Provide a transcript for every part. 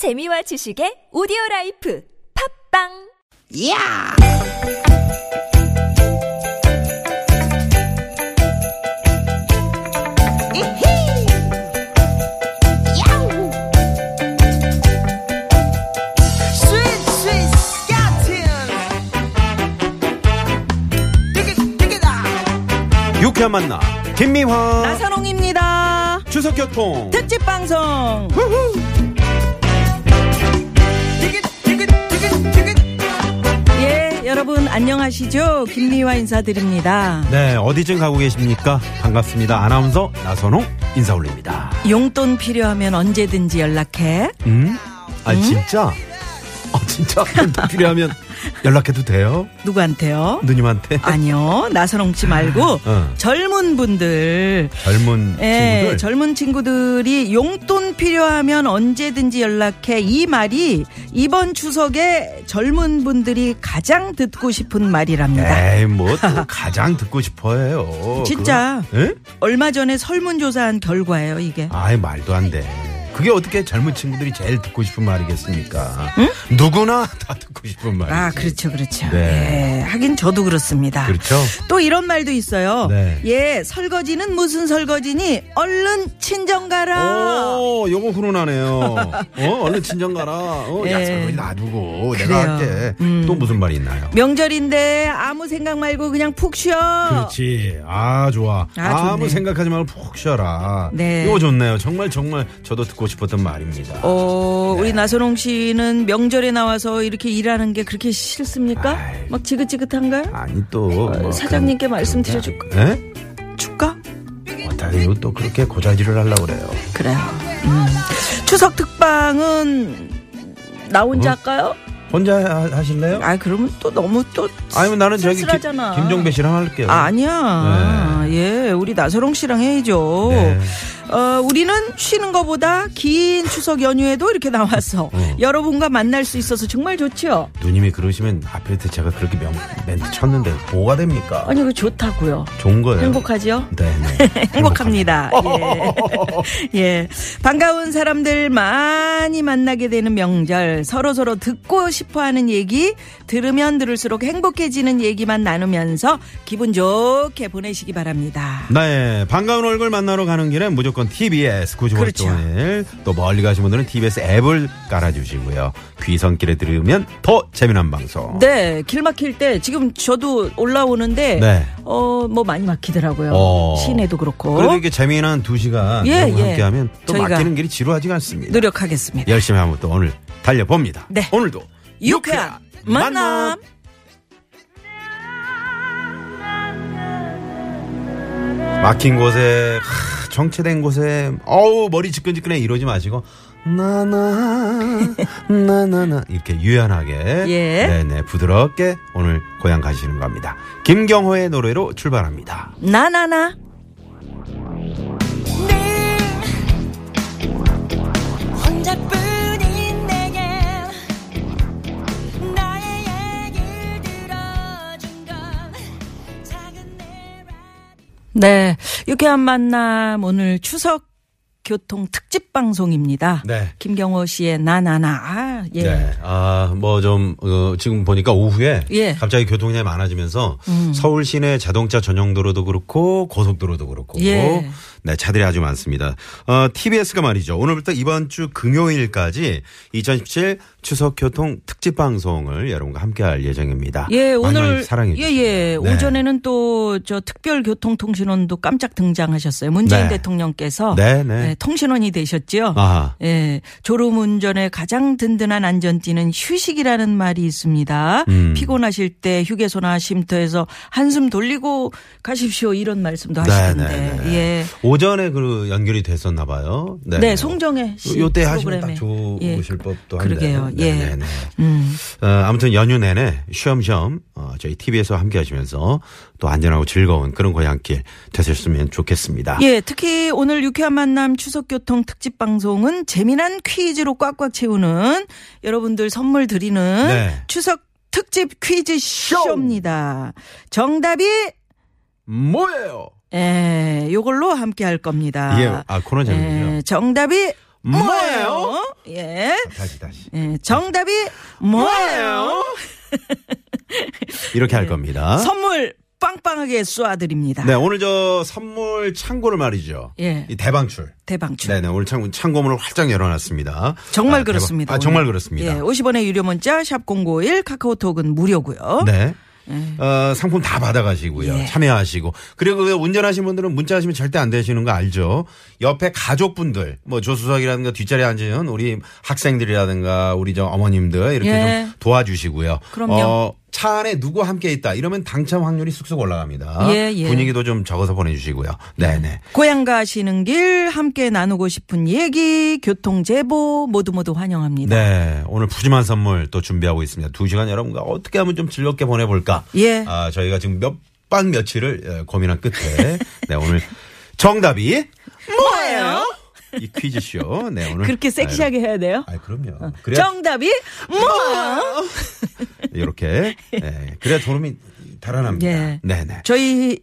재미와 지식의 오디오 라이프 팝빵! 야! 유쾌한 만나 김미화. 나선홍입니다. 추석 교통. 특집 방송. 디귿 여러분 안녕하시죠? 김미화 인사드립니다. 네 어디쯤 가고 계십니까 반갑습니다 아나운서 나선홍 인사 올립니다 용돈 필요하면 언제든지 연락해. 음? 아 진짜? 아 진짜 또 필요하면 연락해도 돼요? 누구한테요? 누님한테? 아니요, 나선홍 씨 말고 어. 젊은 분들. 젊은 예, 친구들 젊은 친구들이 용돈 필요하면 언제든지 연락해. 이 말이 이번 추석에 젊은 분들이 가장 듣고 싶은 말이랍니다. 에이 뭐 또 가장 듣고 싶어 해요 진짜. 예? 얼마 전에 설문조사한 결과예요, 이게. 아이 말도 안 돼 그게 어떻게 젊은 친구들이 제일 듣고 싶은 말이겠습니까 누구나 다 듣고 싶은 말이지 아, 그렇죠, 그렇죠. 네. 예, 하긴 저도 그렇습니다. 그렇죠 또 이런 말도 있어요. 네. 예, 설거지는 무슨 설거지니? 얼른 친정 가라. 오, 요거 훈훈하네요. 어, 얼른 친정 가라. 어, 야, 예. 설거지 놔두고 그래요. 내가 할게. 음. 또 무슨 말이 있나요? 명절인데 아무 생각 말고 그냥 푹 쉬어. 그렇지. 아, 좋아. 아, 아, 무. 생각하지 말고 푹 쉬어라. 네. 이거 좋네요. 정말 정말 저도 듣고 싶었던 말입니다. 어, 네. 우리 나선홍 씨는 명절에 나와서 이렇게 일하는 게 그렇게 싫습니까? 아이. 막 지긋지긋한가요? 아니 또뭐 사장님께 그런- 말씀 드려줄까? 예? 줄까? 어따리고 또 그렇게 고자질을 하려고 그래요. 그래요. 음. 추석 특방은 나 혼자 어? 할까요? 혼자 하- 하실래요? 아, 그러면 또 너무 또 아니면 나는 저기 김. 김종배 씨랑 할게요. 아, 아니야. 예, 우리 나서롱 씨랑 해야죠. 네. 어, 우리는 쉬는 것보다 긴 추석 연휴에도 이렇게 나와서 어. 여러분과 만날 수 있어서 정말 좋죠. 누님이 그러시면 앞에 제가 그렇게 명, 멘트 쳤는데 뭐가 됩니까? 아니, 그 좋다고요. 좋은 거예요. 행복하죠? 네, 네. 행복합니다. 예. 예. 반가운 사람들 많이 만나게 되는 명절, 서로 서로 듣고 싶어 하는 얘기, 들으면 들을수록 행복해지는 얘기만 나누면서 기분 좋게 보내시기 바랍니다. 네, 반가운 얼굴 만나러 가는 길에 무조건 TBS 95.1 그렇죠. 또 멀리 가신 분들은 TBS 앱을 깔아주시고요. 귀성길에 들으면 더 재미난 방송. 네, 길 막힐 때 지금 저도 올라오는데 네. 어뭐 많이 막히더라고요. 어. 시내도 그렇고 그래도 이렇게 재미난 두 시간 예, 예. 함께하면 또 막히는 길이 지루하지가 않습니다. 노력하겠습니다. 열심히 한번 또 오늘 달려봅니다. 네. 오늘도 유쾌한 만남. 막힌 곳에 하, 정체된 곳에 어우 머리 지끈지끈해 이러지 마시고 나나 나나나 이렇게 유연하게 예. 네네 부드럽게 오늘 고향 가시는 겁니다. 김경호의 노래로 출발합니다. 나나나 네, 유쾌한 만남 오늘 추석 교통 특집 방송입니다. 네. 김경호 씨의 나나나 아, 예. 네. 아, 뭐 좀, 어, 지금 보니까 오후에. 예. 음. 갑자기 교통량이 많아지면서 서울 시내 자동차 전용도로도 그렇고 고속도로도 그렇고. 예. 네, 차들이 아주 많습니다. 어, TBS가 말이죠. 오늘부터 이번 주 금요일까지 2017 추석 교통 특집 방송을 여러분과 함께 할 예정입니다. 예, 오늘 사랑해 예. 예. 네. 오전에는 또 저 특별 교통 통신원도 깜짝 등장하셨어요. 문재인 네. 대통령께서 네, 네. 통신원이 되셨죠. 아하. 예, 졸음 운전에 가장 든든한 안전띠는 휴식이라는 말이 있습니다. 음. 피곤하실 때 휴게소나 쉼터에서 한숨 돌리고 가십시오 이런 말씀도 네, 하시던데. 네, 네. 예. 오전에 그 연결이 됐었나 봐요. 네. 네, 송정혜 씨 요때 하시면. 딱 예. 좋으실 법도 한데. 그러게요. 네, 예. 네, 네. 음. 어, 아무튼 연휴 내내 쉬엄쉬엄 어, 저희 TV에서 함께 하시면서 또 안전하고 즐거운 그런 고향길 되셨으면 좋겠습니다. 예, 특히 오늘 유쾌한 만남 추석교통 특집 방송은 재미난 퀴즈로 꽉꽉 채우는 여러분들 선물 드리는 네. 추석 특집 퀴즈 쇼입니다. 정답이 뭐예요? 예, 요걸로 함께 할 겁니다. 이게 아 코너 제목이죠. 예, 정답이 뭐예요? 예. 다시 다시. 예, 정답이 뭐예요? 이렇게 할 겁니다. 선물 빵빵하게 쏘아드립니다. 네, 오늘 저 선물 창고를 말이죠. 예. 이 대방출. 대방출. 네네, 오늘 창고, 창고문을 활짝 열어놨습니다. 정말 아, 그렇습니다. 대박. 아, 오늘. 정말 그렇습니다. 예, 50원의 유료 문자 샵 #051 카카오톡은 무료고요. 네. 어, 상품 다 받아가시고요. 예. 참여하시고. 그리고 그 운전하시는 분들은 문자 하시면 절대 안 되시는 거 알죠? 옆에 가족분들, 뭐 조수석이라든가 뒷자리에 앉은 우리 학생들이라든가 우리 저 어머님들 이렇게 예. 좀 도와주시고요. 그럼요. 어, 차 안에 누구 함께 있다 이러면 당첨 확률이 쑥쑥 올라갑니다. 예, 예. 분위기도 좀 적어서 보내주시고요. 네네. 고향 가시는 길 함께 나누고 싶은 얘기, 교통 제보 모두 모두 환영합니다. 네. 오늘 푸짐한 선물 또 준비하고 있습니다. 두 시간 여러분과 어떻게 하면 좀 즐겁게 보내볼까? 예. 아, 저희가 지금 몇박 며칠을 어, 고민한 끝에 네, 오늘 정답이 뭐예요? 이 퀴즈쇼. 네, 오늘. 그렇게 섹시하게 해야 돼요? 아, 그럼요. 그래야 정답이 뭐예요? 이렇게. 네, 그래야 도움이 달아납니다. 예. 네네. 저희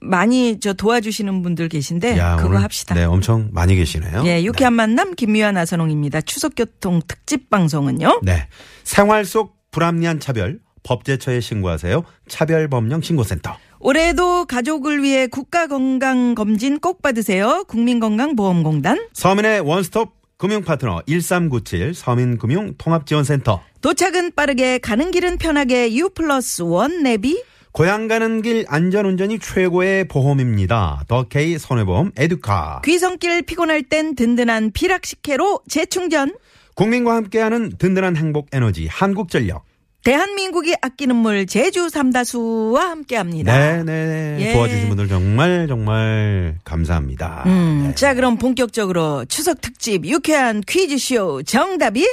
많이 저 도와주시는 분들 계신데 야, 그거 오늘, 합시다. 네, 엄청 많이 계시네요. 예, 유쾌한 만남 김미화 나선홍입니다. 추석교통 특집 방송은요. 네. 생활 속 불합리한 차별, 법제처에 신고하세요. 차별법령 신고센터. 올해도 가족을 위해 국가건강검진 꼭 받으세요. 국민건강보험공단. 서민의 원스톱 금융파트너 1397 서민금융통합지원센터. 도착은 빠르게 가는 길은 편하게 U 플러스 원 내비. 고향 가는 길 안전운전이 최고의 보험입니다. 더케이 손해보험 에듀카. 귀성길 피곤할 땐 든든한 비락식혜로 재충전. 국민과 함께하는 든든한 행복 에너지 한국전력. 대한민국이 아끼는 물 제주 삼다수와 함께합니다. 네네. 예. 도와주신 분들 정말 정말 감사합니다. 음, 네. 자 그럼 본격적으로 추석 특집 유쾌한 퀴즈 쇼 정답이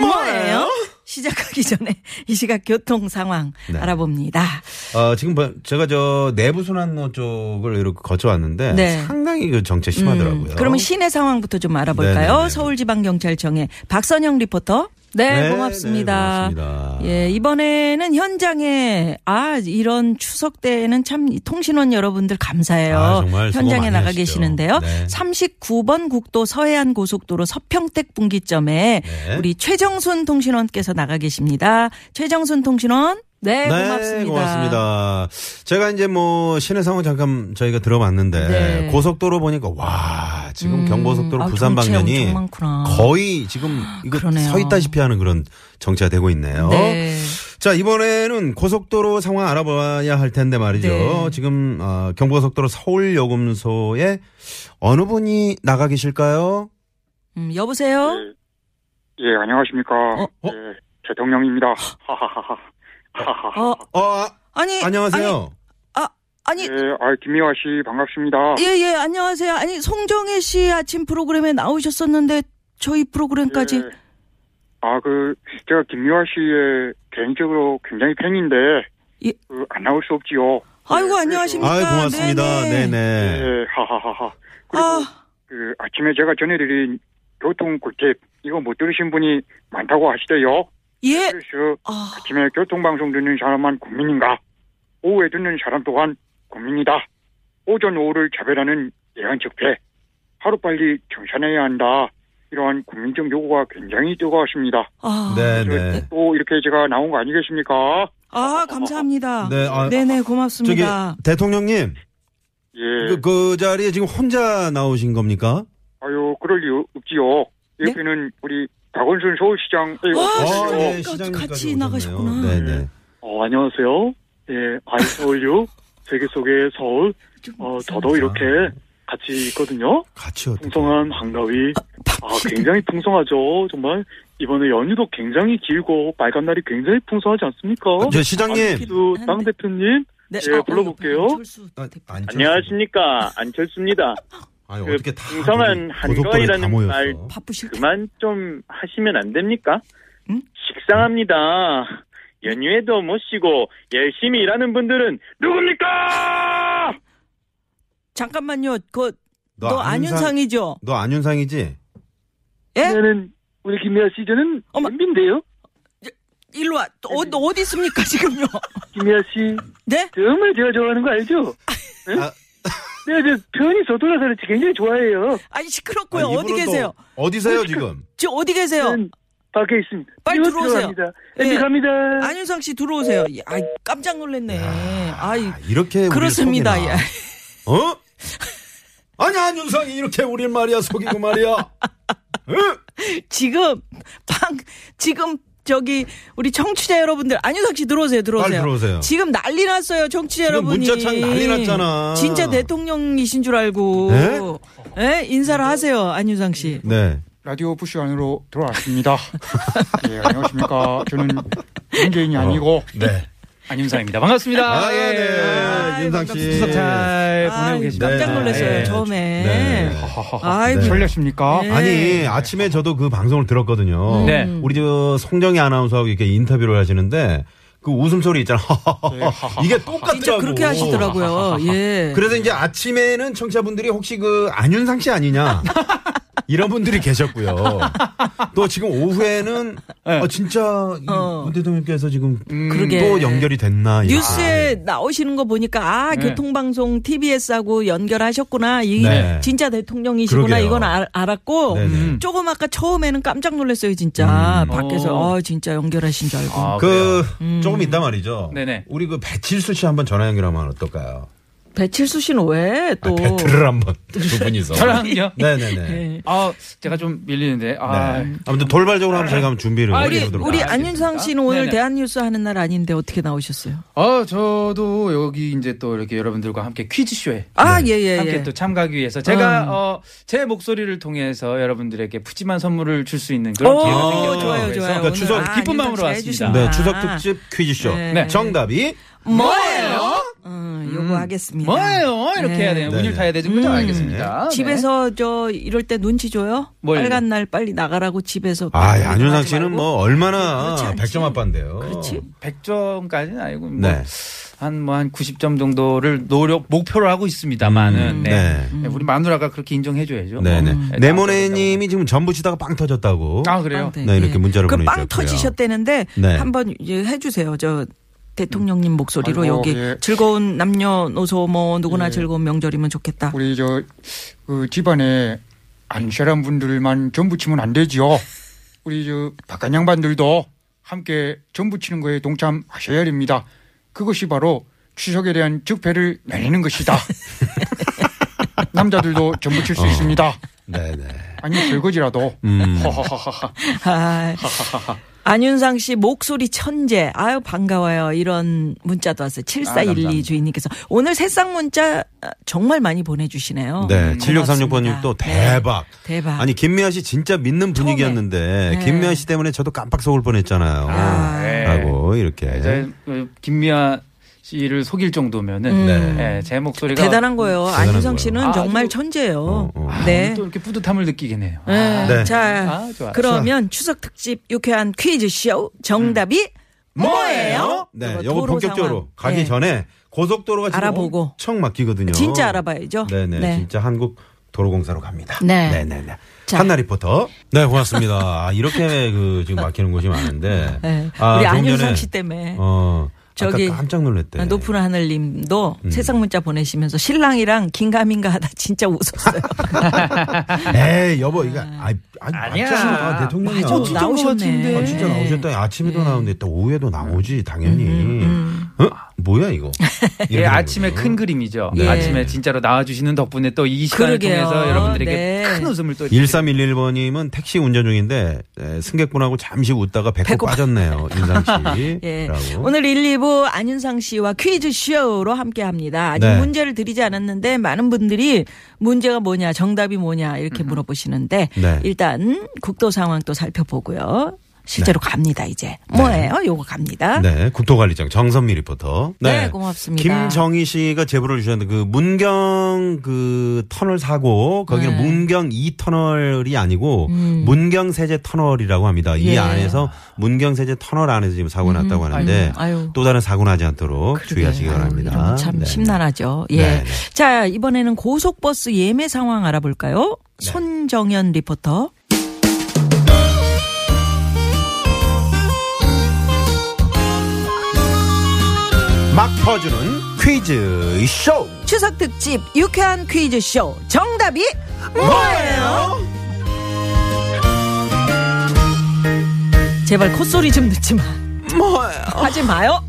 뭐예요? 시작하기 전에 이 시각 교통 상황 네. 알아봅니다. 어, 지금 뭐 제가 저 내부 순환로 쪽을 이렇게 거쳐왔는데 네. 상당히 그 정체 심하더라고요. 음, 그러면 시내 상황부터 좀 알아볼까요? 네네네. 서울지방경찰청의 박선영 리포터. 네, 네, 고맙습니다. 네, 고맙습니다. 예, 이번에는 현장에 아 이런 추석 때에는 참 통신원 여러분들 감사해요. 아, 현장에 나가 하시죠. 계시는데요. 네. 39번 국도 서해안 고속도로 서평택 분기점에 네. 우리 최정순 통신원께서 나가 계십니다. 최정순 통신원. 네, 네, 고맙습니다. 고맙습니다. 제가 이제 뭐 시내 상황 잠깐 저희가 들어봤는데 네. 고속도로 보니까 와 지금 경부고속도로 아, 부산 방면이. 거의 지금 이거 그러네요. 서 있다시피 하는 그런 정체가 되고 있네요. 네. 자 이번에는 고속도로 상황 알아봐야 할 텐데 말이죠. 네. 지금 어, 경부고속도로 서울 요금소에 어느 분이 나가 계실까요? 음, 여보세요? 예, 안녕하십니까. 어? 예, 대통령입니다. 하하하하. 하하하. 어, 어 아, 아니. 안녕하세요. 아니, 아, 아니, 예, 아, 김미화 씨 반갑습니다. 예, 예, 안녕하세요. 아니, 송정혜 씨 아침 프로그램에 나오셨었는데, 저희 프로그램까지. 예. 아, 그, 제가 김미화 씨의 개인적으로 굉장히 팬인데, 예. 그, 안 나올 수 없지요. 아이고, 예, 안녕하십니까. 아유 고맙습니다. 네네. 네네. 예, 하하하하. 그리고, 아, 그, 아침에 제가 전해드린 교통 꿀팁, 이거 못 들으신 분이 많다고 하시대요. 예. 그래서, 아, 아침에 교통방송 듣는 사람만 국민인가? 오후에 듣는 사람 또한 국민이다. 오전 오후를 차별하는 예한 적폐. 하루빨리 정산해야 한다. 이러한 국민적 요구가 굉장히 뜨거웠습니다. 아. 네네. 또 이렇게 제가 나온 거 아니겠습니까? 아, 감사합니다. 네, 아, 네네, 저기 고맙습니다. 대통령님 예. 그, 그 자리에 지금 혼자 나오신 겁니까? 아유, 그럴 리 없지요. 네? 옆에는 우리 박원순 서울시장. 예, 아, 어서 오세요. 네. 시장님까지 같이 나가셨구나. 네네. 어, 안녕하세요. 예, 아이서울유 세계 속의 서울. 어, 저도 이렇게 같이 있거든요. 같이 어떻게? 풍성한 한가위. 아, 굉장히 풍성하죠. 정말 이번에 연휴도 굉장히 길고 빨간 날이 굉장히 풍성하지 않습니까? 저 시장님. 또당 대표님. 네, 예, 불러볼게요. 안철수 아. 안철수. 안녕하십니까 안철수입니다. 아니 그 어떻게 다 풍성한 한가위라는. 말 바쁘실. 그만 좀 하시면 안 됩니까? 응? 식상합니다. 연휴에도 못 쉬고 열심히 일하는 분들은 누굽니까? 잠깐만요. 그, 너너 안윤상- 안윤상이죠? 너 안윤상이지? 예? 저는 우리 김미아 씨 저는 어머. MB인데요. 일로 와. 또 어, 너 어디 있습니까, 지금요? 김미아 씨 네? 정말 제가 좋아하는 거 알죠? 네, 저 편이 서툴러서 그렇지 굉장히 좋아해요. 아니 시끄럽고요. 아, 어디 이분은 또 계세요? 어디세요 지금? 지금 어디 계세요? 저는 밖에 있습니다. 빨리 이거 들어오세요. 들어갑니다. 예. 네, 갑니다. 안윤상 씨 들어오세요. 아 깜짝 놀랐네. 아이 아, 이렇게 우리를 그렇습니다. 속이나. 예. 어? 아니 안윤상이 이렇게 우리 말이야 속이고 말이야. 응? 지금 방 지금 저기 우리 청취자 여러분들 안윤상 씨 들어오세요. 들어오세요. 빨리 들어오세요. 지금 난리 났어요. 청취자 지금 여러분이. 문자창 난리 났잖아. 진짜 대통령이신 줄 알고. 예? 인사를 하세요. 안윤상 씨. 네. 라디오 부시 안으로 들어왔습니다. 예, 안녕하십니까. 저는 문재인이 아니고 네. 안윤상입니다. 반갑습니다. 아, 예. 네. 윤상 씨. 추석 잘 보내고 아이, 계십니다. 깜짝 놀랐어요. 네. 처음에. 네. 아이고. 네. 설렜습니까? 네. 아니 아침에 저도 그 방송을 들었거든요. 네. 우리 저 송정희 아나운서하고 이렇게 인터뷰를 하시는데 그 웃음소리 있잖아. 이게 똑같더라고. 진짜 그렇게 하시더라고요. 예. 그래서 이제 아침에는 청취자분들이 혹시 그 안윤상 씨 아니냐 이런 분들이 계셨고요. 또 지금 오후에는 어, 진짜 이 어. 문 대통령께서 지금 그러게. 또 연결이 됐나 이렇게. 뉴스에 나오시는 거 보니까 아 네. 교통방송 TBS하고 연결하셨구나 이 네. 진짜 대통령이시구나 그러게요. 이건 알, 알았고 네네. 조금 아까 처음에는 깜짝 놀랐어요 진짜 음. 밖에서 어. 어 진짜 연결하신 줄 알고 아, 그 음. 조금 이따 말이죠. 네네. 우리 그 배칠수 씨 한번 전화 연결하면 어떨까요? 배칠수 씨는 왜 아, 또 배틀을 한번 두 분이서. 저랑요? 네네네. 네. 아, 제가 좀 밀리는데. 아, 네. 아무튼 돌발적으로 한번 저희가 한번 준비를 아, 우리 해보도록 우리 하겠습니다. 안윤상 씨는 오늘 네네. 대한뉴스 하는 날 아닌데 어떻게 나오셨어요? 어, 저도 여기 이제 또 이렇게 여러분들과 함께 퀴즈쇼에 아 네. 예예 예. 함께 또 참가하기 위해서 제가 음. 어, 제 목소리를 통해서 여러분들에게 푸짐한 선물을 줄 수 있는 그런 오, 기회가 생겼어요. 좋아요 좋아요. 그러니까 추석 아, 기쁜 마음으로 씨 왔습니다. 네, 추석 특집 퀴즈쇼. 네. 정답이 뭐예요? 어, 요거 하겠습니다. 뭐예요? 이렇게 네. 해야 돼요. 네, 네. 타야 되죠. 그죠? 음. 알겠습니다. 네. 집에서 저 이럴 때 눈치 줘요? 뭘요? 빨간 날 빨리 나가라고 집에서. 아, 안윤상 씨는 말고. 뭐 얼마나. 100점 아빠인데요. 그렇지. 100점까지는 아니고 뭐 네. 한뭐 한 90점 정도를 노력 목표로 하고 있습니다만은 음, 네. 네. 네, 우리 마누라가 그렇게 인정해 줘야죠. 네네. 뭐. 네, 네모네 님이 지금 전부 치다가 빵 터졌다고. 아 그래요? 빵 네, 이렇게 문자를 그빵 보내 주셨고요. 터지셨다는데 네. 한번 이제 해주세요. 저 대통령님 목소리로 아이고, 여기 예. 즐거운 남녀노소 뭐 누구나 예. 즐거운 명절이면 좋겠다. 우리 저 그 집안에 안 사람 분들만 전 부 치면 안 되지요. 우리 저 바깥 양반들도 함께 전 부 치는 거에 동참하셔야 됩니다. 그것이 바로 추석에 대한 적폐를 날리는 것이다. 남자들도 전 부 칠 수 어. 있습니다. 네네. 아니 설거지라도. 음. 허허허허. 아, 안윤상 씨 목소리 천재. 아유 반가워요. 이런 문자도 왔어요. 7412 감사합니다. 주인님께서 오늘 새싹 문자 정말 많이 보내주시네요. 네, 음, 7636번님 고맙습니다. 또 네. 대박. 대박. 아니, 김미아 씨 진짜 믿는 분위기였는데, 네. 김미아 씨 때문에 저도 깜빡 속을 뻔했잖아요. 아. 네. 라고, 이렇게. 김미아 씨를 속일 정도면은 음. 네. 네, 제 목소리가 대단한 거예요. 대단한 안윤상 씨는 거예요. 정말 아주- 천재예요. 어, 어. 아, 네. 오늘 또 이렇게 뿌듯함을 느끼겠네요. 네. 네. 자, 아, 좋아. 그러면 추석 특집 유쾌한 퀴즈 쇼 정답이 뭐예요? 네, 요거 도로 본격적으로 상황. 가기 네. 전에 고속도로가 지금 알아보고. 엄청 막히거든요. 진짜 알아봐야죠. 네네, 네. 진짜 한국 도로공사로 갑니다. 네. 네네네. 자. 한나 리포터. 네, 고맙습니다. 아, 이렇게 그 지금 막히는 곳이 많은데. 네. 아, 우리 좀 안윤상 전에, 씨 때문에. 어, 저기 아까 깜짝 놀랐대. 높은 하늘님도 음. 세상 문자 보내시면서 신랑이랑 긴가민가 하다 진짜 웃었어요. 에이, 여보, 이거, 아, 아, 아니야. 맞잖아. 아, 대통령이야. 맞아, 진짜 나오셨네. 아, 진짜 나오셨다. 아침에도 나오는데 또 오후에도 나오지, 당연히. 음, 어? 뭐야, 이거? 예, 아침에 큰. 그림이죠. 네. 아침에 진짜로 나와주시는 덕분에 또 이 시간을 그러게요. 통해서 여러분들에게 네. 큰 웃음을 또 1311번님은 택시 운전 중인데 에, 승객분하고 잠시 웃다가 배꼽, 배꼽. 빠졌네요. 인상 씨. 예. 오늘 1, 2부 안윤상 씨와 퀴즈 쇼로 함께 합니다. 아직 네. 문제를 드리지 않았는데 많은 분들이 문제가 뭐냐, 정답이 뭐냐 이렇게 물어보시는데 네. 일단 국도 상황 또 살펴보고요. 실제로 갑니다, 이제. 뭐예요? 요거 갑니다. 네, 국토관리청 정선미 리포터. 네, 고맙습니다. 김정희 씨가 제보를 주셨는데 그 문경 그 터널 사고 거기는 네. 문경 2 터널이 아니고 음. 문경새재 터널이라고 합니다. 이 예. 안에서 문경새재 터널 안에서 지금 사고 났다고 하는데 아유. 또 다른 사고 나지 않도록 그러게. 주의하시기 아유, 바랍니다. 이런 거참 네. 심란하죠. 예. 네, 네. 자, 이번에는 고속버스 예매 상황 알아볼까요? 네. 손정현 리포터. 막 터주는 퀴즈 쇼. 추석 특집 유쾌한 퀴즈 쇼 정답이 뭐예요? 제발 콧소리 좀 듣지 마. 뭐예요? 하지 마요.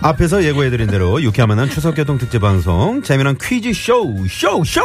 앞에서 예고해드린 대로 유쾌한 만남 추석 교통 특집 방송 재미난 퀴즈 쇼, 쇼, 쇼!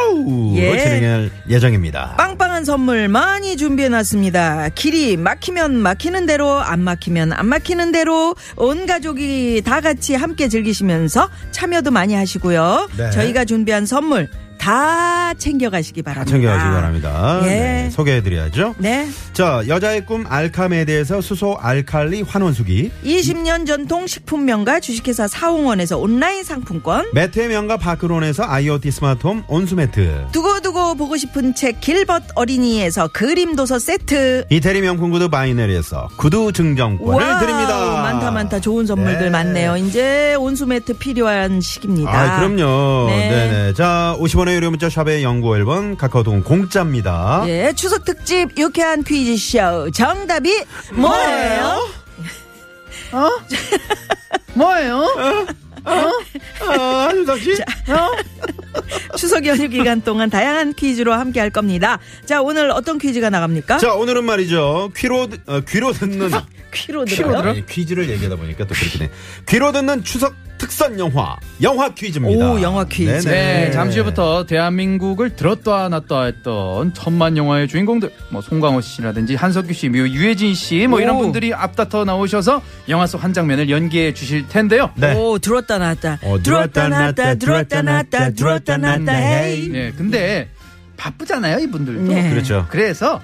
예. 진행할 예정입니다. 빵빵한 선물 많이 준비해놨습니다. 길이 막히면 막히는 대로, 안 막히면 안 막히는 대로, 온 가족이 다 같이 함께 즐기시면서 참여도 많이 하시고요. 네. 저희가 준비한 선물 다 챙겨가시기 바랍니다. 챙겨가시기 바랍니다. 예. 네, 소개해드려야죠. 네. 자, 여자의 꿈 알카메드에서 수소 알칼리 환원수기. 20년 전통 식품 명가 주식회사 사옹원에서 온라인 상품권. 매트의 명가 바크론에서 IoT 스마트홈 온수매트. 두고두고 보고 싶은 책 길벗 어린이에서 그림 도서 세트. 이태리 명품 구두 바이네르에서 구두 증정권을 와우, 드립니다. 많다 많다 좋은 선물들 네. 많네요. 이제 온수매트 필요한 시기입니다. 아, 그럼요. 네. 네. 네 자, 50원의 유료 문자 샵의 연구 1번 카카오톡은 공짜입니다. 예, 추석 특집 유쾌한 퀴즈쇼 정답이 뭐예요? 뭐예요? 아, 윤석 씨. 추석 연휴 기간 동안 다양한 퀴즈로 함께 할 겁니다. 자, 오늘 어떤 퀴즈가 나갑니까? 자, 오늘은 말이죠. 귀로, 듣- 어, 귀로 듣는. 퀴로 들어요? 아니, 퀴즈를 얘기하다 보니까 또 그렇게 돼. 귀로 듣는 추석 특선 영화. 영화 퀴즈입니다. 오, 영화 퀴즈. 네, 잠시 후부터 대한민국을 들었다 놨다 했던 천만 영화의 주인공들, 뭐 송강호 씨라든지 한석규 씨, 뭐 유해진 씨, 뭐 이런 오. 분들이 앞다퉈 나오셔서 영화 속 한 장면을 연기해 주실 텐데요. 네. 오, 들었다 놨다. 어, 들었다 놨다, 들었다 놨다, 들었다 놨다, 헤이. 네, 근데 바쁘잖아요, 이분들도. 네. 그렇죠. 그래서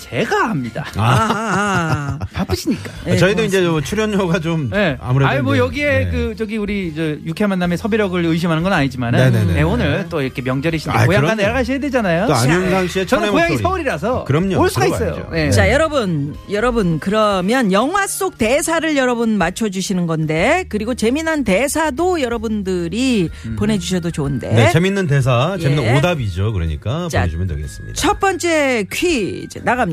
제가 합니다. 아, 아, 아. 바쁘시니까. 네, 저희도 이제 저 출연료가 좀 네. 아무래도 아니 뭐 이제, 여기에 네. 그 저기 우리 저 유쾌한 만남의 섭외력을 의심하는 건 아니지만은 네네네. 네, 오늘 또 이렇게 명절이신데 아, 고향가 그럼요. 내려가셔야 되잖아요. 또 안윤상 씨의 저는 고향이 목소리. 서울이라서 그럼요. 올 수가. 있어요. 네. 자, 여러분, 여러분, 그러면 영화 속 대사를 여러분 맞춰주시는 건데, 그리고 재미난 대사도 여러분들이 보내주셔도 좋은데. 네, 재밌는 대사, 재밌는 예. 오답이죠. 그러니까 자, 보내주면 되겠습니다. 첫 번째 퀴즈 나갑니다.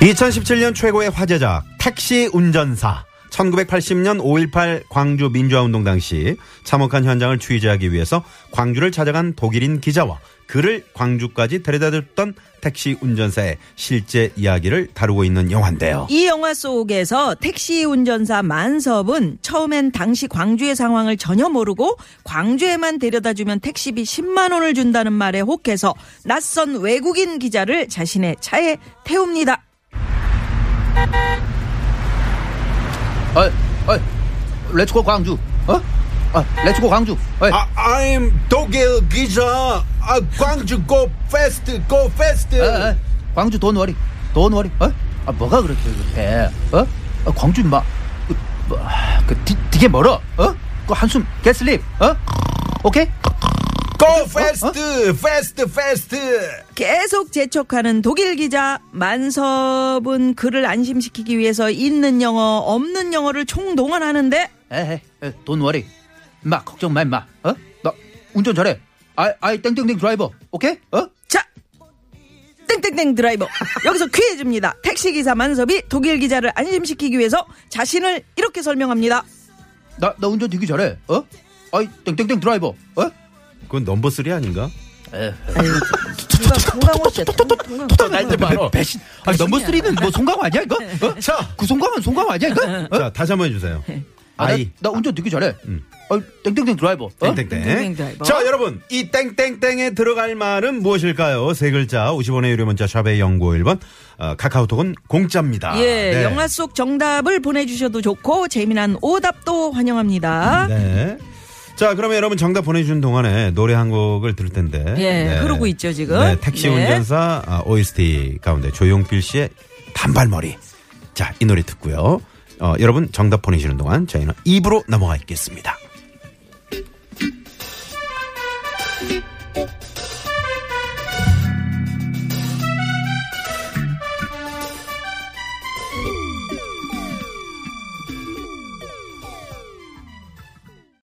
2017년 최고의 화제작 택시 운전사. 1980년 5.18 광주 민주화운동 당시 참혹한 현장을 취재하기 위해서 광주를 찾아간 독일인 기자와 그를 광주까지 데려다 줬던 택시 운전사의 실제 이야기를 다루고 있는 영화인데요. 이 영화 속에서 택시 운전사 만섭은 처음엔 당시 광주의 상황을 전혀 모르고 광주에만 데려다 주면 택시비 10만 원을 준다는 말에 혹해서 낯선 외국인 기자를 자신의 차에 태웁니다. 어, 어, Let's go 광주. 어? 아, Let's go 광주. 어, 아, I'm 독일 기자. 아, 광주 go fast, go fast. 어, 어, 광주 Don't worry. Don't worry. 어? 아, 뭐가 그렇게 급해? 어? 아, 광주 인마. 그, 뭐, 아, 그 디, 되게 멀어. 어? 그 한숨 get sleep. 어? 오케이? Go fast, fast, fast. 계속 재촉하는 독일 기자 만섭은 그를 안심시키기 위해서 있는 영어 없는 영어를 총동원하는데 에헤, 에, 돈 워리. 인마 걱정 마 인마. 어? 나 운전 잘해. 아이 아이 땡땡땡 드라이버. 오케이? 어? 자 땡땡땡 드라이버 여기서 퀴즈입니다. 택시기사 만섭이 독일 기자를 안심시키기 위해서 자신을 이렇게 설명합니다. 나 나 운전 되게 잘해. 어? I 땡땡땡 드라이버. 어? 그건 넘버 3 아닌가? 송강호 씨 날때 말어. 배신. 아니 넘버 3는 뭐 송강호 아니야 이거? 어? 자, 그 송강호는 송강호 아니야 이거? 어? 자 다시 한번 해주세요. 아, 나. 나 운전 되게 잘해. 음. 어, 땡땡땡 드라이버. 어? 땡땡땡 땡땡땡. 드라이버. 자, 여러분, 이 땡땡땡에 들어갈 말은 무엇일까요? 세 글자, 50원의 유료 문자 샵의 연구 1번, 어, 카카오톡은 공짜입니다. 예, 네. 영화 속 정답을 보내주셔도 좋고 재미난 오답도 환영합니다. 네. 자, 그러면 여러분 정답 보내주신 동안에 노래 한 곡을 들을 텐데. 예, 흐르고 있죠, 지금. 네, 택시 네. 운전사 아, OST 가운데 조용필 씨의 단발머리. 자, 이 노래 듣고요. 어, 여러분 정답 보내시는 동안 저희는 입으로 넘어가겠습니다.